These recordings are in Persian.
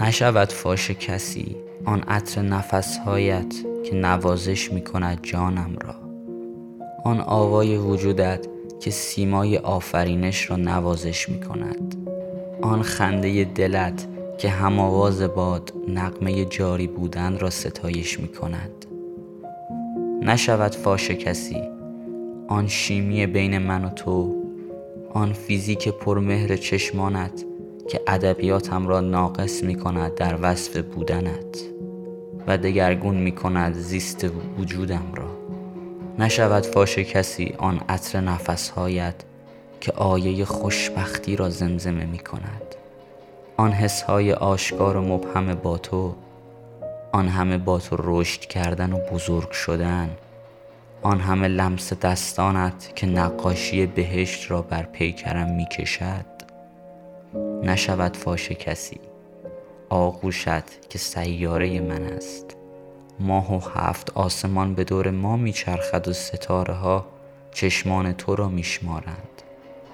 نشود فاش کسی آن عطر نفسهایت که نوازش می کند جانم را. آن آوای وجودت که سیمای آفرینش را نوازش می کند آن خنده دلت که هم آواز باد نقمه جاری بودن را ستایش می کند نشود فاش کسی آن شیمی بین من و تو آن فیزیک پرمهر چشمانت که ادبیاتم را ناقص می کند در وصف بودنت و دگرگون می کند زیست وجودم را. نشود فاش کسی آن عطر نفسهایت که آیه خوشبختی را زمزمه می کند آن حسهای آشکار و مبهم با تو آن همه با تو رشد کردن و بزرگ شدن آن همه لمس دستانت که نقاشی بهشت را بر پیکرم می کشد نشود فاش کسی. آغوشت که سیاره من است. ماه و هفت آسمان به دور ما میچرخد و ستاره ها چشمان تو را میشمارند.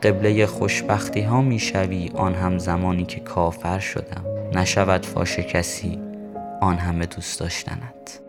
قبله خوشبختی ها می‌شوی آن هم زمانی که کافر شدم. نشود فاش کسی آن همه دوست داشتنت.